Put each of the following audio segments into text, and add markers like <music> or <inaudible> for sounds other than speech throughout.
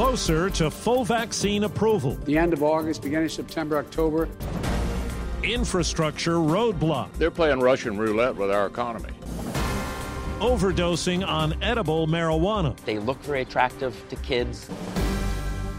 closer to full vaccine approval. The end of August, beginning of September, October. Infrastructure roadblock. They're playing Russian roulette with our economy. Overdosing on edible marijuana. They look very attractive to kids.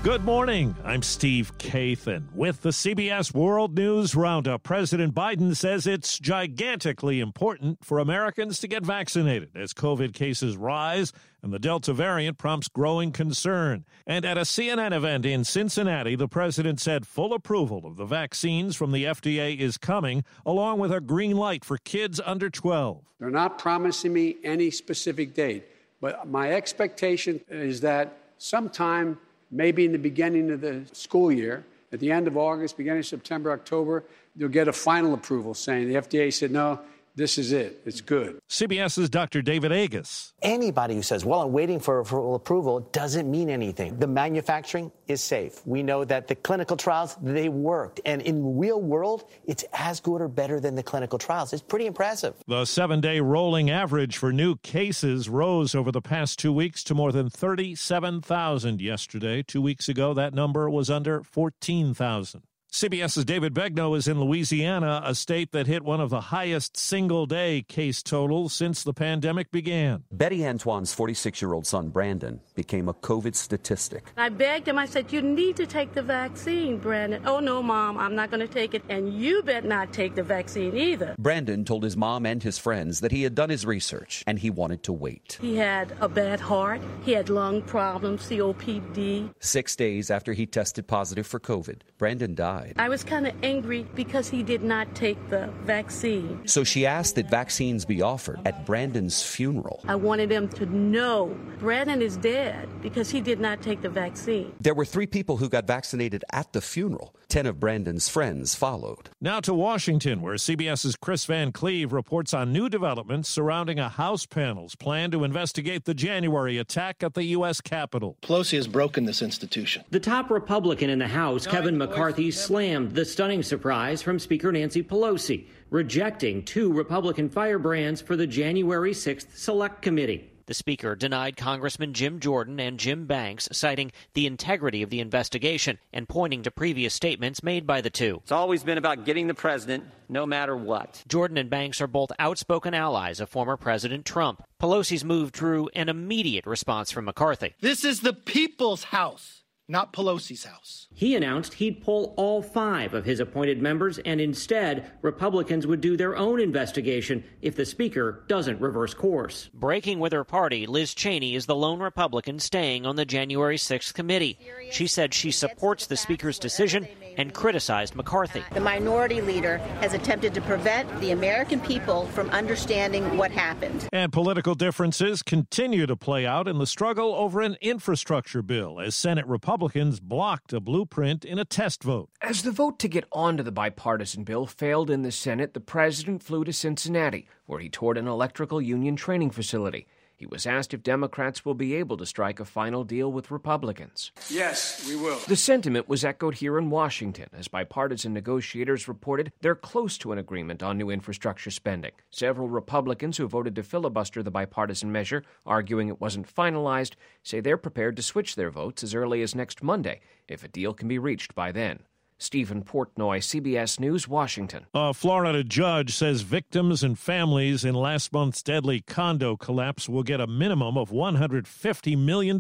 Good morning. I'm Steve Kathan with the CBS World News Roundup. President Biden says it's gigantically important for Americans to get vaccinated as COVID cases rise and the Delta variant prompts growing concern. And at a CNN event in Cincinnati, the president said full approval of the vaccines from the FDA is coming, along with a green light for kids under 12. They're not promising me any specific date, but my expectation is that sometime maybe in the beginning of the school year, at the end of August, beginning of September, October, you'll get a final approval saying the FDA said, no, this is it. It's good. CBS's Dr. David Agus. Anybody who says, well, I'm waiting for full approval doesn't mean anything. The manufacturing is safe. We know that the clinical trials, they worked. And in real world, it's as good or better than the clinical trials. It's pretty impressive. The seven day rolling average for new cases rose over the past two weeks to more than 37,000 yesterday. Two weeks ago, that number was under 14,000. CBS's David Begnaud is in Louisiana, a state that hit one of the highest single day case totals since the pandemic began. Betty Antoine's 46 year old son, Brandon, became a COVID statistic. I begged him, I said, You need to take the vaccine, Brandon. Oh, no, Mom, I'm not going to take it. And you bet not take the vaccine either. Brandon told his mom and his friends that he had done his research and he wanted to wait. He had a bad heart, he had lung problems, COPD. Six days after he tested positive for COVID, Brandon died died. I was kind of angry because he did not take the vaccine. So she asked that vaccines be offered at Brandon's funeral. I wanted him to know Brandon is dead because he did not take the vaccine. There were three people who got vaccinated at the funeral. Ten of Brandon's friends followed. Now to Washington, where CBS's Chris Van Cleave reports on new developments surrounding a House panel's plan to investigate the January attack at the U.S. Capitol. Pelosi has broken this institution. The top Republican in the House, Kevin McCarthy, slammed the stunning surprise from Speaker Nancy Pelosi, rejecting two Republican firebrands for the January 6th Select Committee. The Speaker denied Congressman Jim Jordan and Jim Banks, citing the integrity of the investigation and pointing to previous statements made by the two. It's always been about getting the president, no matter what. Jordan and Banks are both outspoken allies of former President Trump. Pelosi's move drew an immediate response from McCarthy. This is the people's house not Pelosi's house. He announced he'd pull all five of his appointed members, and instead, Republicans would do their own investigation if the Speaker doesn't reverse course. Breaking with her party, Liz Cheney is the lone Republican staying on the January 6th committee. She said she supports the Speaker's decision and criticized McCarthy. The minority leader has attempted to prevent the American people from understanding what happened. And political differences continue to play out in the struggle over an infrastructure bill as Senate Republicans blocked a blueprint in a test vote. As the vote to get onto the bipartisan bill failed in the Senate, the president flew to Cincinnati, where he toured an electrical union training facility. He was asked if Democrats will be able to strike a final deal with Republicans. Yes, we will. The sentiment was echoed here in Washington as bipartisan negotiators reported they're close to an agreement on new infrastructure spending. Several Republicans who voted to filibuster the bipartisan measure, arguing it wasn't finalized, say they're prepared to switch their votes as early as next Monday if a deal can be reached by then. Steven Portnoy, CBS News, Washington. A Florida judge says victims and families in last month's deadly condo collapse will get a minimum of $150 million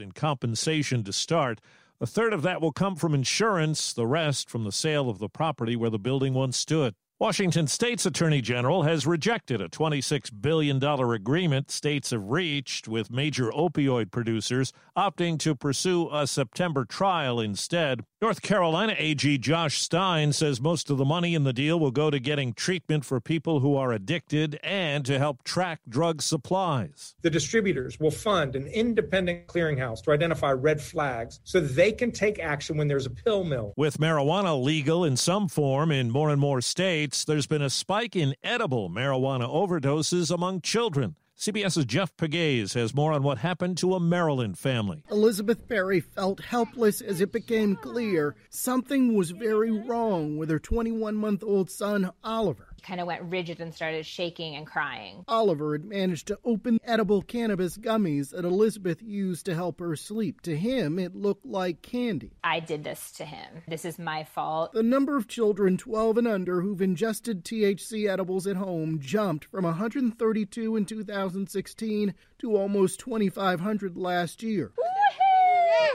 in compensation to start. A third of that will come from insurance, the rest from the sale of the property where the building once stood. Washington State's Attorney General has rejected a $26 billion agreement states have reached with major opioid producers, opting to pursue a September trial instead. North Carolina AG Josh Stein says most of the money in the deal will go to getting treatment for people who are addicted and to help track drug supplies. The distributors will fund an independent clearinghouse to identify red flags so they can take action when there's a pill mill. With marijuana legal in some form in more and more states, there's been a spike in edible marijuana overdoses among children. CBS's Jeff Pegues has more on what happened to a Maryland family. Elizabeth Perry felt helpless as it became clear something was very wrong with her 21 month old son, Oliver kind of went rigid and started shaking and crying. Oliver had managed to open edible cannabis gummies that Elizabeth used to help her sleep. To him, it looked like candy. I did this to him. This is my fault. The number of children 12 and under who've ingested THC edibles at home jumped from 132 in 2016 to almost 2,500 last year.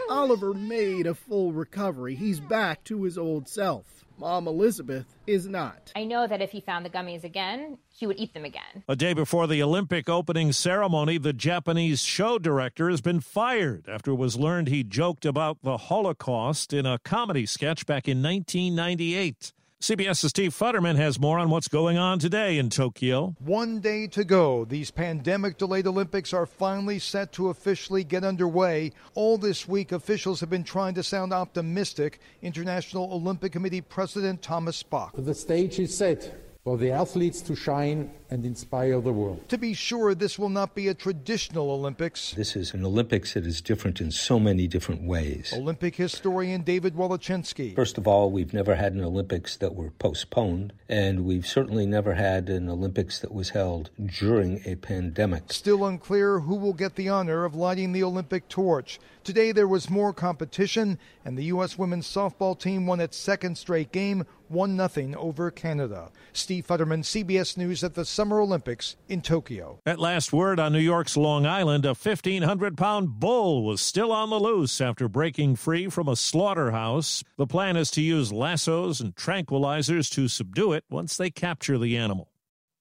Oliver made a full recovery. He's back to his old self. Mom Elizabeth is not. I know that if he found the gummies again, he would eat them again. A day before the Olympic opening ceremony, the Japanese show director has been fired after it was learned he joked about the Holocaust in a comedy sketch back in 1998. CBS's Steve Futterman has more on what's going on today in Tokyo. One day to go. These pandemic delayed Olympics are finally set to officially get underway. All this week, officials have been trying to sound optimistic. International Olympic Committee President Thomas Bach. The stage is set for the athletes to shine and inspire the world. To be sure, this will not be a traditional Olympics. This is an Olympics that is different in so many different ways. Olympic historian David Wallechinsky. First of all, we've never had an Olympics that were postponed, and we've certainly never had an Olympics that was held during a pandemic. Still unclear who will get the honor of lighting the Olympic torch. Today there was more competition, and the U.S. women's softball team won its second straight game, 1 0 over Canada. Steve Futterman, CBS News at the Summer Olympics in Tokyo. At last word on New York's Long Island, a 1,500 pound bull was still on the loose after breaking free from a slaughterhouse. The plan is to use lassos and tranquilizers to subdue it once they capture the animal.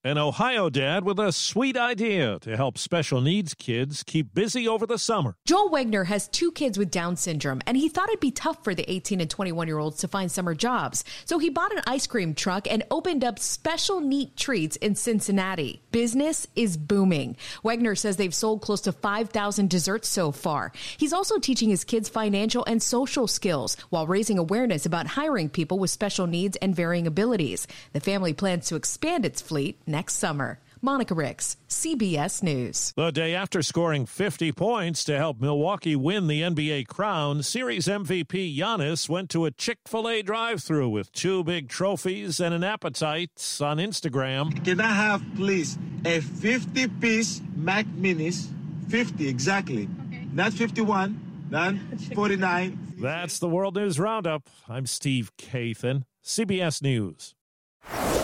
An Ohio dad with a sweet idea to help special needs kids keep busy over the summer. Joel Wagner has two kids with Down syndrome, and he thought it'd be tough for the 18 and 21 year olds to find summer jobs. So he bought an ice cream truck and opened up Special Neat Treats in Cincinnati. Business is booming. Wagner says they've sold close to 5,000 desserts so far. He's also teaching his kids financial and social skills while raising awareness about hiring people with special needs and varying abilities. The family plans to expand its fleet next summer. Monica Ricks, CBS News. The day after scoring 50 points to help Milwaukee win the NBA crown, Series MVP Giannis went to a Chick fil A drive through with two big trophies and an appetite on Instagram. Can I have, please, a 50 piece Mac Minis? 50 exactly. Okay. Not 51, not <laughs> 49. That's the World News Roundup. I'm Steve Kathan, CBS News.